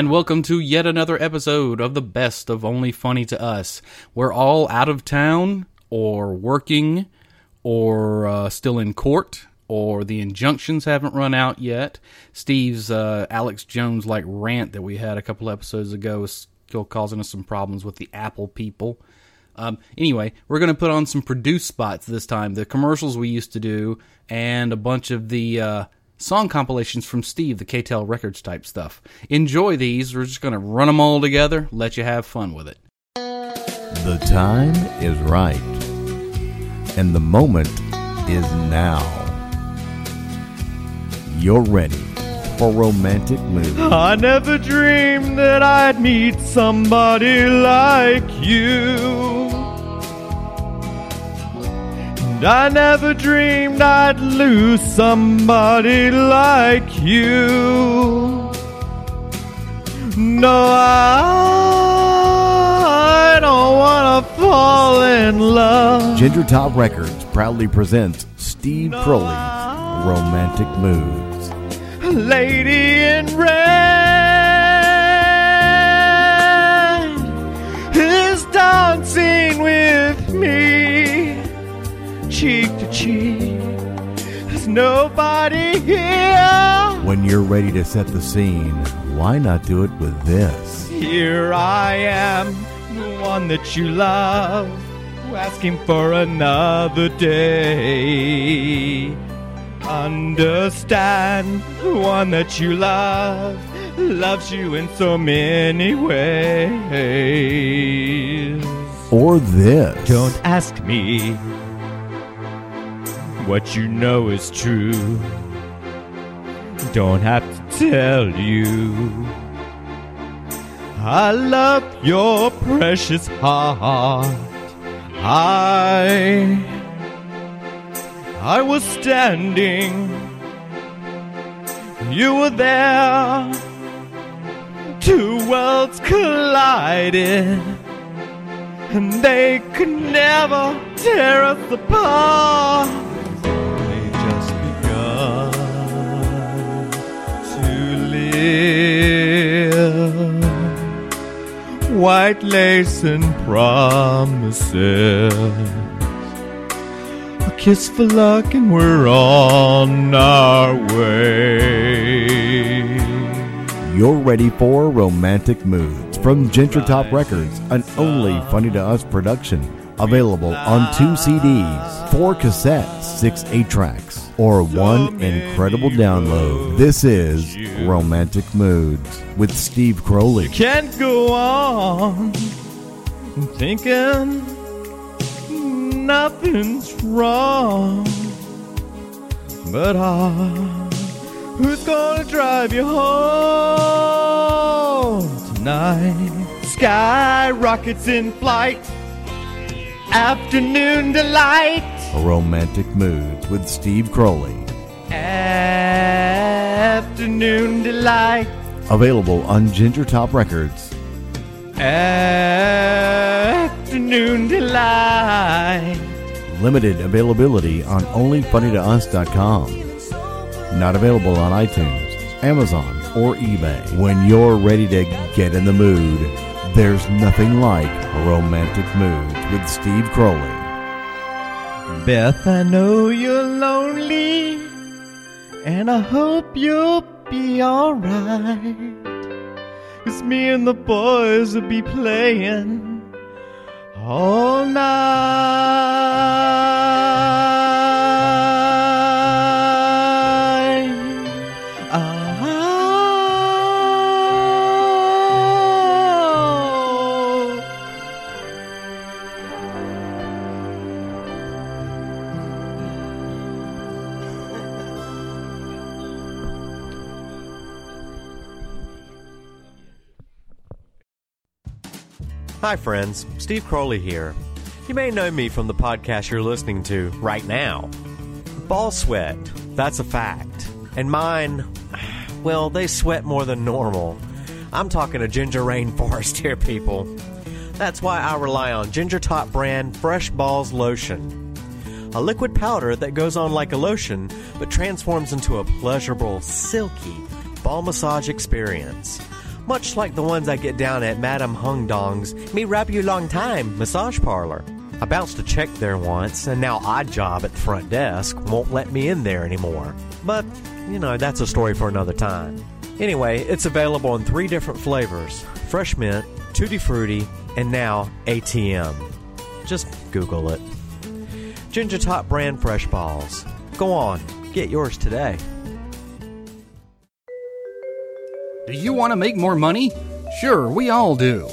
and welcome to yet another episode of the best of Only Funny to Us. We're all out of town, or working, or uh, still in court, or the injunctions haven't run out yet. Steve's uh, Alex Jones like rant that we had a couple episodes ago is still causing us some problems with the Apple people. Um, anyway, we're going to put on some produced spots this time. The commercials we used to do, and a bunch of the uh, song compilations from Steve, the K-tel Records type stuff. Enjoy these. We're just going to run them all together, let you have fun with it. The time is right, and the moment is now. You're ready for romantic movies. I never dreamed that I'd meet somebody like you. And I never dreamed I'd lose somebody like you. No, I don't want to fall in love. Ginger Top Records proudly presents Steve Crowley's Romantic Moods. lady in red here. When you're ready to set the scene, why not do it with this? Here I am, the one that you love, asking for another day. Understand the one that you love loves you in so many ways. Or this. Don't ask me what you know is true. Don't have to tell you. I love your precious heart. I I was standing. You were there. Two worlds collided. And they could never tear us apart. White lace and promises. A kiss for luck and we're on our way. You're ready for Romantic Moods. From Ginger Top Records, an only funny to us production. Available on two CDs, four cassettes, six eight tracks, or one incredible download. This is Romantic Moods with Steve Crowley. Can't go on thinking nothing's wrong. But ah, who's gonna drive you home tonight? Sky rockets in flight, afternoon delight. Romantic Moods with Steve Crowley. Afternoon delight. Available on Ginger Top Records. Afternoon delight. Limited availability on OnlyFunnyToUs.com. Not available on iTunes, Amazon, or eBay. When you're ready to get in the mood, there's nothing like Romantic Moods with Steve Crowley. Beth, I know you're lonely, and I hope you'll be alright. Cause me and the boys will be playing all night. Hi, friends. Steve Crowley here. You may know me from the podcast you're listening to right now. Ball sweat, that's a fact. And mine, well, they sweat more than normal. I'm talking a ginger rainforest here, people. That's why I rely on Ginger Top brand Fresh Balls Lotion. A liquid powder that goes on like a lotion, but transforms into a pleasurable, silky ball massage experience. Much like the ones I get down at Madame Hung Dong's Me Rap You Long Time massage parlor. I bounced a check there once, and now Odd Job at the front desk won't let me in there anymore. But, you know, that's a story for another time. Anyway, it's available in three different flavors fresh mint, tutti frutti, and now ATM. Just Google it. Ginger Top brand fresh balls. Go on, get yours today. Do you want to make more money? Sure, we all do.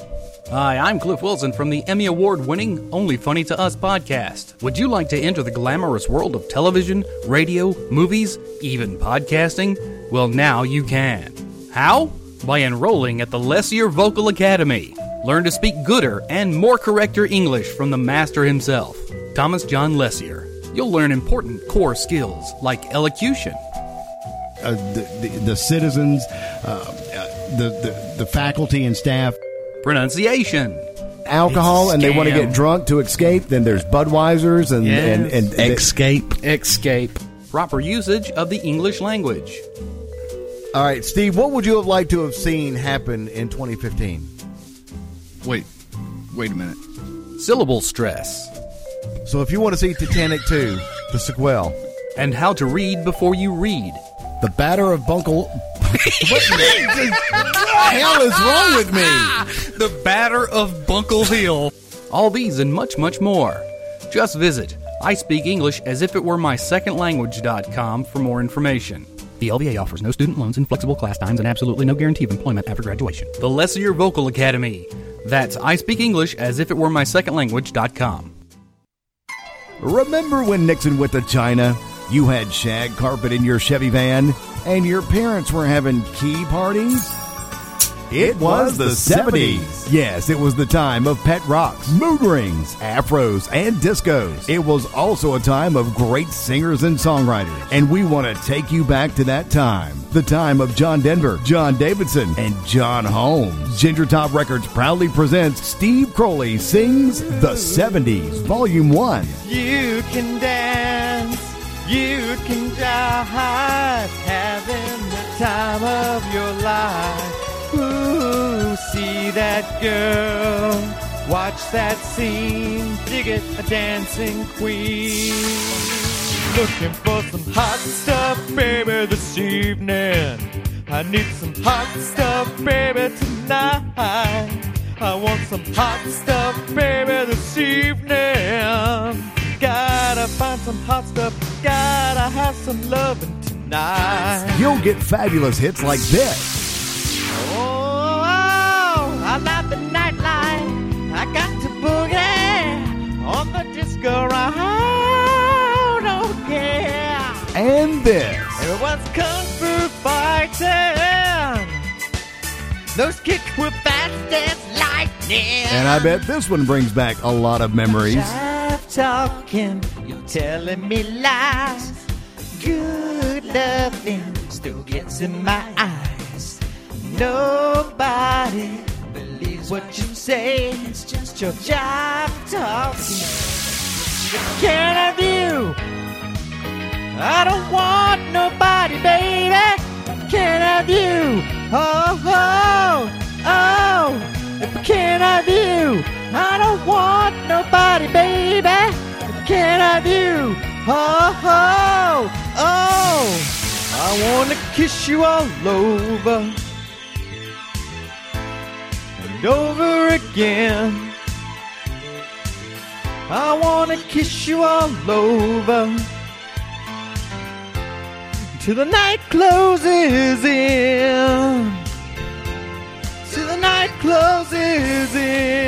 Hi, I'm Cliff Wilson from the Emmy Award winning Only Funny to Us podcast. Would you like to enter the glamorous world of television, radio, movies, even podcasting? Well, now you can. How? By enrolling at the Lessier Vocal Academy. Learn to speak gooder and more correcter English from the master himself, Thomas John Lessier. You'll learn important core skills like elocution, Uh, the, the, the citizens, uh, uh, the, the, the faculty and staff, pronunciation, alcohol, and they want to get drunk to escape. Then there's Budweisers and Yes. and, and Escape. escape, proper usage of the English language. All right, Steve, what would you have liked to have seen happen in 2015? Wait. Wait a minute. syllable stress, So if you want to see Titanic 2, the sequel, and how to read before you read. The Batter of Bunkle. what the hell is wrong with me? The batter of Bunkle Hill. All these and much, much more. Just visit I speak English as if it were my second language.com for more information. The LVA offers no student loans and flexible class times and absolutely no guarantee of employment after graduation. The Lesser Your Vocal Academy. That's I speak English as if it were my second language.com. Remember when Nixon went to China? You had shag carpet in your Chevy van, and your parents were having key parties? It was the 70s. Yes, it was the time of pet rocks, mood rings, afros, and discos. It was also a time of great singers and songwriters. And we want to take you back to that time. The time of John Denver, John Davidson, and John Holmes. Ginger Top Records proudly presents Steve Crowley Sings the 70s, Volume 1. You can dance, you can jive, having the time of your life. Ooh, see that girl, watch that scene, dig it, a dancing queen. Looking for some hot stuff, baby, this evening. I need some hot stuff, baby, tonight. I want some hot stuff, baby, this evening. Gotta find some hot stuff, gotta have some loving tonight. You'll get fabulous hits like this. Oh, oh I love the nightlife. I got to boogie on the disco ride. Oh, yeah. And this. Everyone's kung fu fighting. Those kicks were fast as lightning. And I bet this one brings back a lot of memories. Talking, you're telling me lies. Good loving still gets in my eyes. Nobody believes what you say. It's just your jive talking. Can't have you. I don't want nobody, baby. Can't have you. Oh, oh, oh. If I you, I don't want nobody, baby. If I you. Oh, oh, oh. I want to kiss you all over and over again. I want to kiss you all over till the night closes in. Till the night closes in.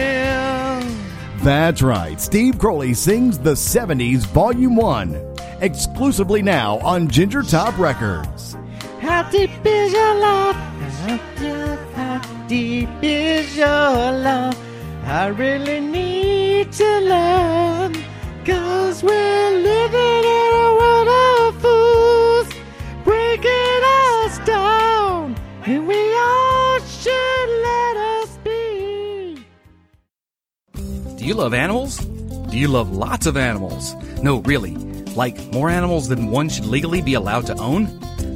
That's right. Steve Crowley sings the 70s Volume 1. Exclusively now on Ginger Top Records. How deep is your love? How deep, is your love? I really need to learn. Cause we're living in a world of you love animals? Do you love lots of animals? No, really. Like more animals than one should legally be allowed to own?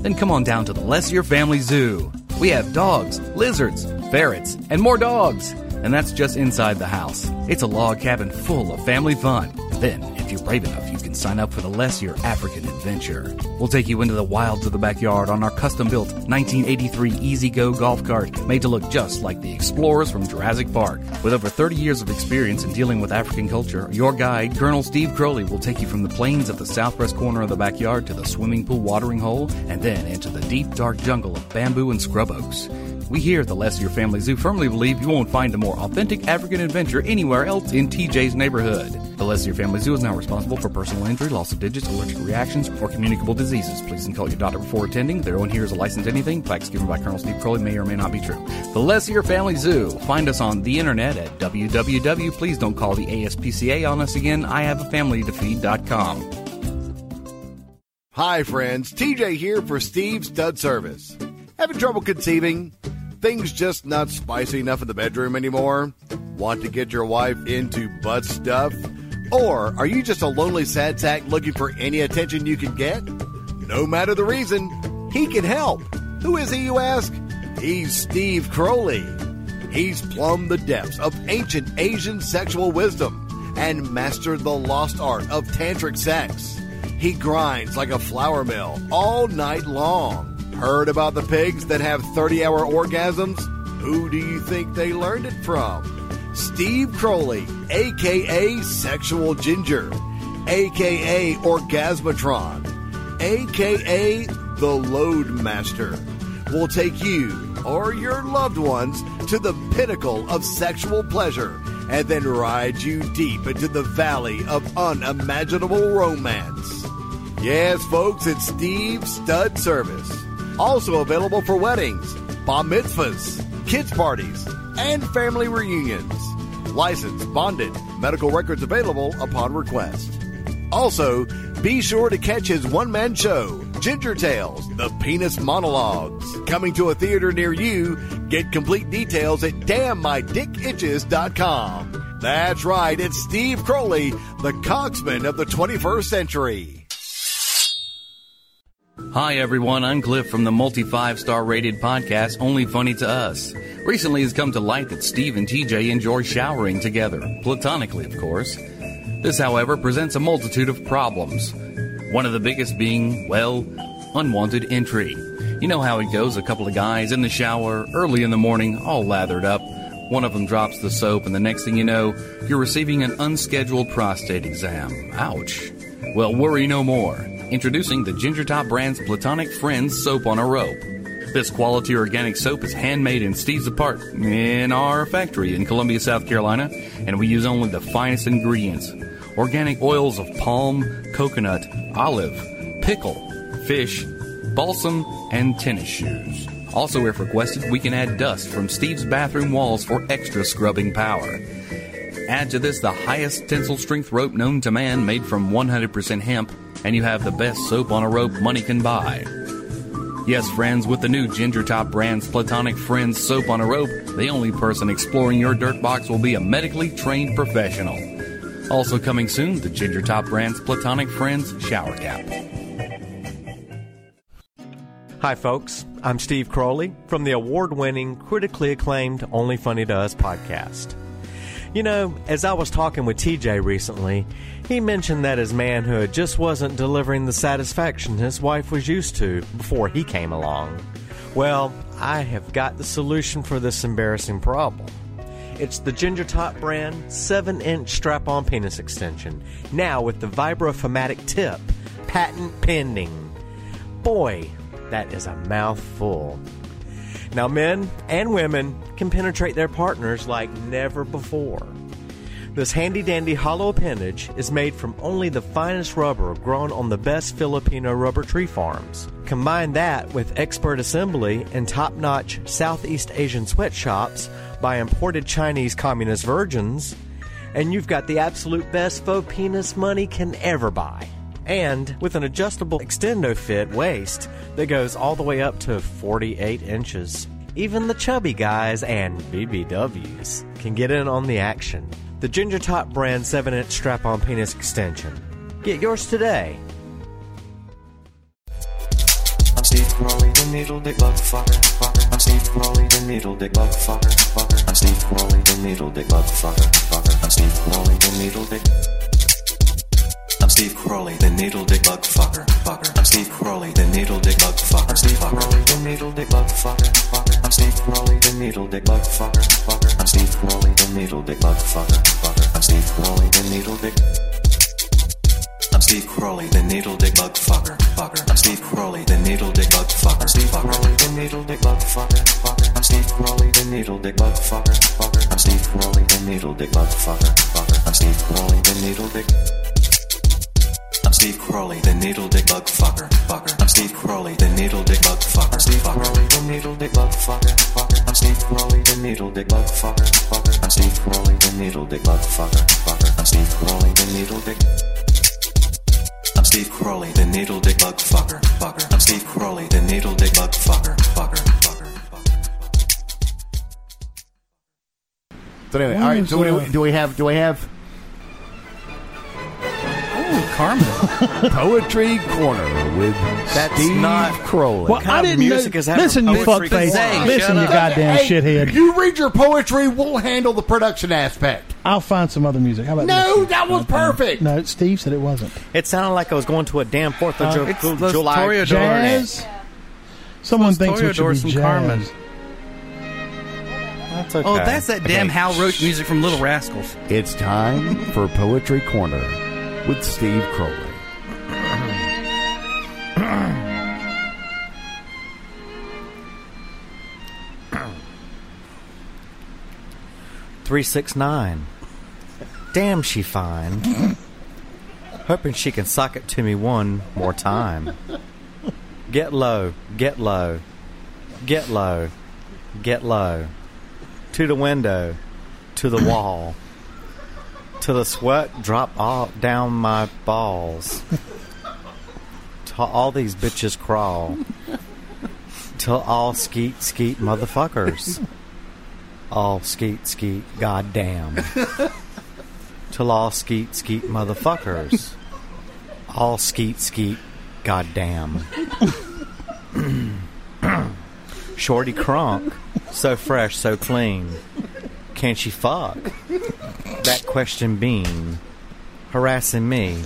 Then come on down to the Lessier Family Zoo. We have dogs, lizards, ferrets, and more dogs. And that's just inside the house. It's a log cabin full of family fun. Then, if you're brave enough, you sign up for the Lessier African Adventure. We'll take you into the wilds of the backyard on our custom built 1983 E-Z-GO golf cart made to look just like the explorers from Jurassic Park. With over 30 years of experience in dealing with African culture, your guide, Colonel Steve Crowley, will take you from the plains of the southwest corner of the backyard to the swimming pool watering hole and then into the deep dark jungle of bamboo and scrub oaks. We here at the Lessier Family Zoo firmly believe you won't find a more authentic African adventure anywhere else in TJ's neighborhood. The Lessier Family Zoo is now responsible for personal injury, loss of digits, allergic reactions, or communicable diseases. Please consult your doctor before attending. There one here is a licensed anything. Facts given by Colonel Steve Crowley may or may not be true. The Lessier Family Zoo. Find us on the internet at www. Please don't call the ASPCA on us again. I have a family to feed.com. Hi, friends. TJ here for Steve's Stud Service. Having trouble conceiving? Things just not spicy enough in the bedroom anymore? Want to get your wife into butt stuff? Or are you just a lonely sad sack looking for any attention you can get? No matter the reason, he can help. Who is he, you ask? He's Steve Crowley. He's plumbed the depths of ancient Asian sexual wisdom and mastered the lost art of tantric sex. He grinds like a flour mill all night long. Heard about the pigs that have 30 hour orgasms? Who do you think they learned it from? Steve Crowley, aka Sexual Ginger, aka Orgasmatron, aka The Loadmaster, will take you or your loved ones to the pinnacle of sexual pleasure and then ride you deep into the valley of unimaginable romance. Yes, folks, it's Steve Stud Service. Also available for weddings, bar mitzvahs, kids' parties, and family reunions. Licensed, bonded, medical records available upon request. Also, be sure to catch his one man show, Ginger Tales, The Penis Monologues. Coming to a theater near you. Get complete details at dammydickitches.com. That's right, it's Steve Crowley, the coxman of the 21st century. Hi everyone, I'm Cliff from the multi five star rated podcast Only Funny to Us. Recently it's come to light that Steve and TJ enjoy showering together, platonically of course. This, however, presents a multitude of problems. One of the biggest being, well, unwanted entry. You know how it goes, a couple of guys in the shower, early in the morning, all lathered up. One of them drops the soap, and the next thing you know, you're receiving an unscheduled prostate exam. Ouch. Well, worry no more. Introducing the Ginger Top brand's Platonic Friends soap on a rope. This quality organic soap is handmade in Steve's apartment in our factory in Columbia, South Carolina, and we use only the finest ingredients. Organic oils of palm, coconut, olive, pickle, fish, balsam, and tennis shoes. Also, if requested, we can add dust from Steve's bathroom walls for extra scrubbing power. Add to this the highest tensile strength rope known to man made from 100% hemp, and you have the best soap on a rope money can buy. Yes, friends, with the new Ginger Top brand's Platonic Friends soap on a rope, the only person exploring your dirt box will be a medically trained professional. Also coming soon, the Ginger Top brand's Platonic Friends shower cap. Hi, folks. I'm Steve Crowley from the award winning, critically acclaimed Only Funny to Us podcast. You know, as I was talking with TJ recently, he mentioned that his manhood just wasn't delivering the satisfaction his wife was used to before he came along. Well, I have got the solution for this embarrassing problem. It's the Ginger Top brand 7 inch strap on penis extension, now with the Vibrofomatic tip, patent pending. Boy, that is a mouthful. Now, men and women can penetrate their partners like never before. This handy dandy hollow appendage is made from only the finest rubber grown on the best Filipino rubber tree farms. Combine that with expert assembly in top notch Southeast Asian sweatshops by imported Chinese communist virgins, and you've got the absolute best faux penis money can ever buy. And with an adjustable extendo fit waist that goes all the way up to 48 inches. Even the chubby guys and BBWs can get in on the action. The Ginger Top brand 7 inch strap on penis extension. Get yours today. I'm Steve Crowley, the needle dick motherfucker. I'm Steve Crowley, the needle dick bug fucker, fucker. I'm Steve Crowley, the needle dick bug fucker, fucker. I'm Steve Crowley, the needle dick. I'm Steve Crowley, the needle dick bug fucker, fucker. I'm Steve Crowley, the needle dick bug fucker. I'm Steve Crowley, the needle dick bug fucker, fucker. I'm Steve Crowley, the needle dick bug fucker, fucker. I'm Steve Crowley, the needle dick bug fucker, fucker. I'm Steve Crowley, the needle dick. I'm Steve Crowley, the needle dick bug fucker, fucker. I'm Steve Crowley, the needle dick bug fucker. Steve Crowley, the needle dick bug fucker, fucker. I'm Steve Crowley, the needle dick bug fucker, fucker. I'm Steve Crowley, the needle dick bug fucker, Crowley, the needle dick bug fucker, fucker. I'm Steve Crowley, the needle dick bug fucker. Steve Crowley, the needle dick bug fucker, fucker. I'm Steve Crowley, the needle dick bug fucker, fucker. I'm Steve Crowley, the needle dick bug fucker, fucker. I'm Steve Crowley, the needle dick. I'm Steve Crowley, the needle dick bug fucker, fucker. I'm Steve Crowley, the needle dick bug fucker, fucker, fucker, fucker. So anyway, all right. So what do we, do we have? Do we have Carmen. poetry corner with That's Steve not- Crowley? Well, kind I of didn't music know. is that Listen, you poetry? fuckface. Zay, Listen, you up. goddamn Hey, shithead. You read your poetry. We'll handle the production aspect. I'll find some other music. How about No, this? that was perfect. No, Steve said it wasn't. It sounded like I was going to a damn Fourth of uh, Ju- It's Ju- July. Toreadors. Jazz. Someone Los thinks it should Toreadors be and jazz. Carmen. That's okay. Oh, that's that damn Hal Roach music from Little Rascals. It's time for Poetry Corner with Steve Crowley. Three six nine. Damn, she fine. Hoping she can sock it to me one more time. Get low, get low, get low, get low. To the window, to the wall, to the sweat drop all down my balls. To all these bitches crawl. Till all skeet skeet motherfuckers. All skeet skeet goddamn. Till all skeet skeet motherfuckers. All skeet skeet goddamn. Shorty crunk, so fresh, so clean. Can she fuck? That question being harassing me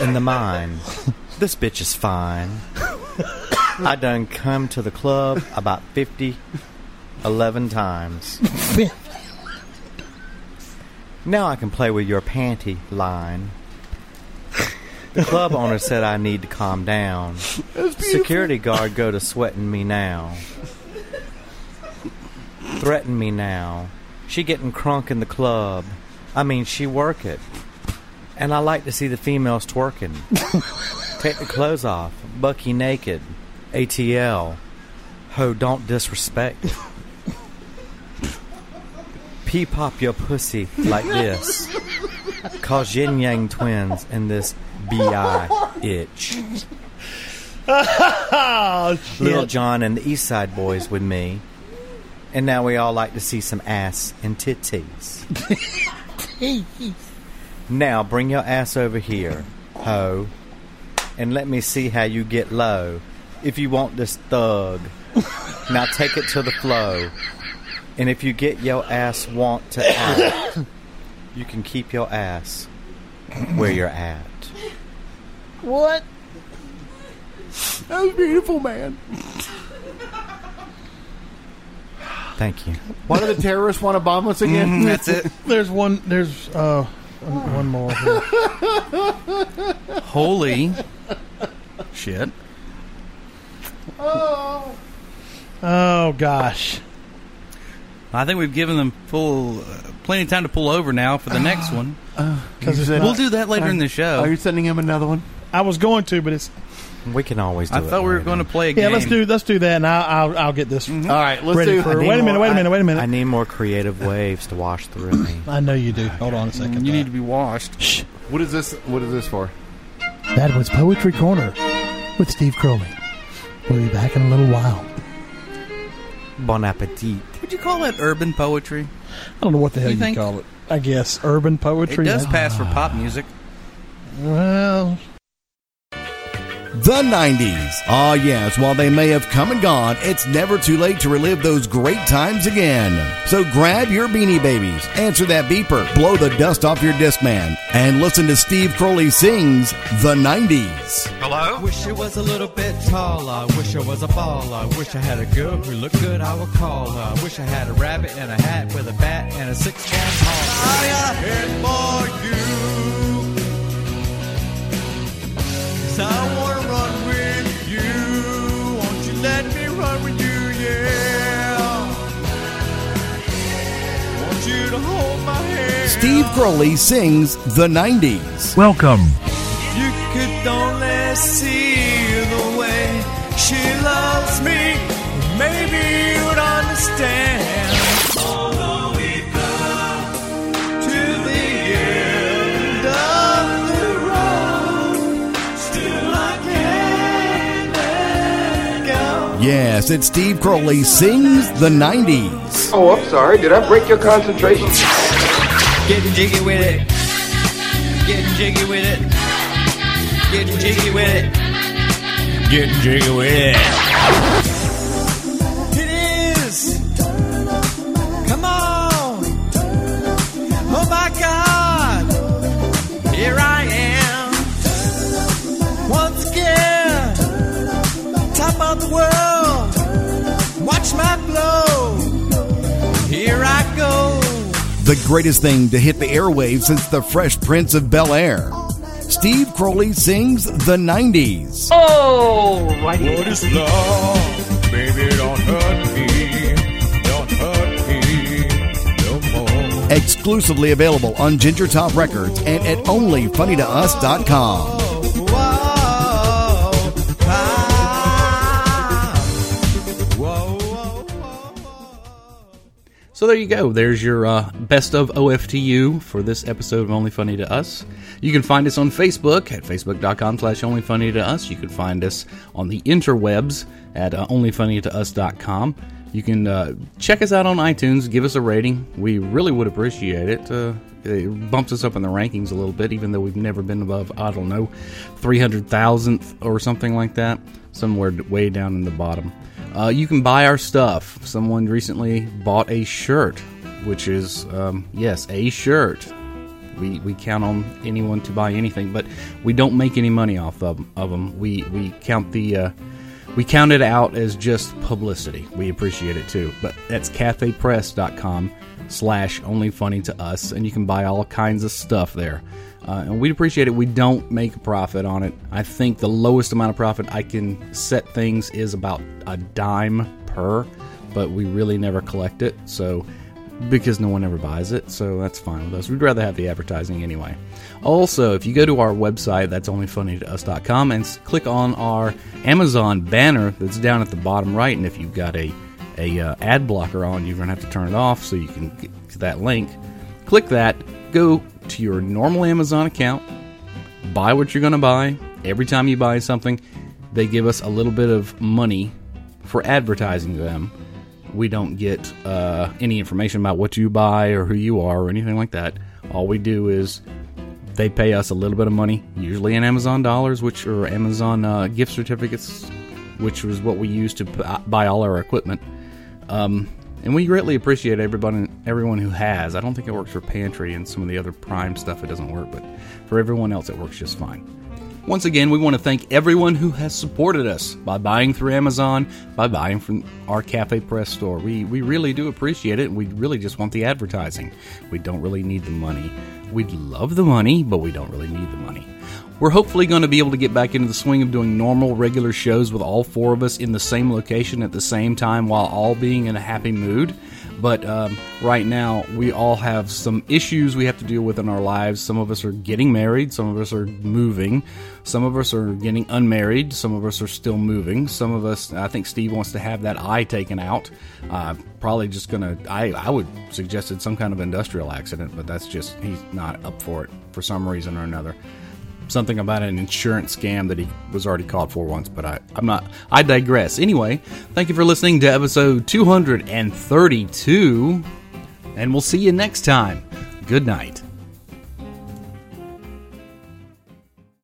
in the mind. This bitch is fine. I done come to the club about 50, 11 times. Now I can play with your panty line. The club owner said I need to calm down. Security guard go to sweating me now. Threaten me now. She getting crunk in the club. I mean, she work it. And I like to see the females twerking. Take the clothes off. Bucky naked. ATL. Ho, don't disrespect. Pee pop your pussy like this. Cause Ying Yang Twins in this bi itch. Oh, Little. John and the East Side Boyz with me. And now we all like to see some ass and titties. now bring your ass over here, ho, and let me see how you get low. If you want this thug, now take it to the flow. And if you get your ass want to act, you can keep your ass where you're at. What? That was beautiful, man. Thank you. Why do the terrorists want to bomb us again? That's it. There's one. There's uh, one one more. Here. Holy shit. Oh Oh gosh. I think we've given them full, uh, plenty of time to pull over now for the next one. Because it's said- not- We'll do that later in the show. Are you sending him another one? I was going to, but it's We can always do I it. thought we were later. going to play a game. yeah. Let's do let's do that, and I'll I'll, I'll get this mm-hmm. All right, let's ready do. for. I need Wait a minute. more- Wait a minute. Wait a minute. I need more creative waves to wash through me. I know you do. Hold on a second. You need to be washed. Shh. What is this? What is this for? That was Poetry Corner with Steve Crowley. We'll be back in a little while. Bon appetit. Would you call that urban poetry? I don't know what the hell You you, think? call it. I guess urban poetry. It poetry. does That- pass for pop music. Well, the 90s. Ah, yes, while they may have come and gone, it's never too late to relive those great times again. So grab your beanie babies, answer that beeper, blow the dust off your Discman, and listen to Steve Crowley sings the 90s. Hello? Wish I was a little bit taller. Wish I was a baller. Wish I had a girl who looked good, I would call her. Wish I had a rabbit and a hat with a bat and a six gun haul. I got a for you. Cause I Steve Crowley sings the 90s. Welcome. Yes, it's Steve Crowley sings the 90s. Oh, I'm sorry. Did I break your concentration? Getting jiggy with it. Getting jiggy with it. Getting jiggy with it. Getting jiggy with it. It Here I go. The greatest thing to hit the airwaves since the Fresh Prince of Bel Air. Steve Crowley sings the 90s. Oh, right. What is love? Baby, don't hurt me. Don't hurt me no more. Exclusively available on Ginger Top Records and at OnlyFunnyToUs.com. So there you go. There's your uh, best of OFTU for this episode of Only Funny to Us. You can find us on Facebook at facebook.com slash onlyfunny to us. You can find us on the interwebs at uh, onlyfunnytous.com. You can uh, check us out on iTunes. Give us a rating. We really would appreciate it. Uh, it bumps us up in the rankings a little bit, even though we've never been above, I don't know, 300,000th or something like that. Somewhere way down in the bottom. Uh, you can buy our stuff. Someone recently bought a shirt, which is, um, yes, a shirt. We, we count on anyone to buy anything, but we don't make any money off of, of them. We, we count the uh, we count it out as just publicity. We appreciate it too. But that's cafepress.com slash only funny to us, and you can buy all kinds of stuff there. Uh, and we'd appreciate it. We don't make a profit on it. I think the lowest amount of profit I can set things is about a dime per, but we really never collect it. So because no one ever buys it, so that's fine with us. We'd rather have the advertising anyway. Also, if you go to our website, that's onlyfunnytous.com, and click on our Amazon banner that's down at the bottom right, and if you've got a a uh, ad blocker on, you're gonna have to turn it off so you can get to that link. Click that, go to your normal Amazon account, buy what you're gonna buy. Every time you buy something, they give us a little bit of money for advertising them we don't get uh, any information about what you buy or who you are or anything like that. All we do is they pay us a little bit of money, usually in Amazon dollars, which are Amazon uh, gift certificates, which was what we use to buy all our equipment. Um, and we greatly appreciate everybody, everyone who has. I don't think it works for Pantry and some of the other Prime stuff. It doesn't work, but for everyone else, it works just fine. Once again, we want to thank everyone who has supported us by buying through Amazon, by buying from our Cafe Press store. We, we really do appreciate it. And we really just want the advertising. We don't really need the money. We'd love the money, but we don't really need the money. We're hopefully going to be able to get back into the swing of doing normal, regular shows with all four of us in the same location at the same time while all being in a happy mood. But um, right now, we all have some issues we have to deal with in our lives. Some of us are getting married, some of us are moving, some of us are getting unmarried, some of us are still moving. Some of us, I think Steve wants to have that eye taken out. Uh, probably just gonna, I, I would suggested some kind of industrial accident, but that's just, he's not up for it for some reason or another something about an insurance scam that he was already caught for once, but I, I'm not. I digress. Anyway, thank you for listening to episode 232, and we'll see you next time. Good night.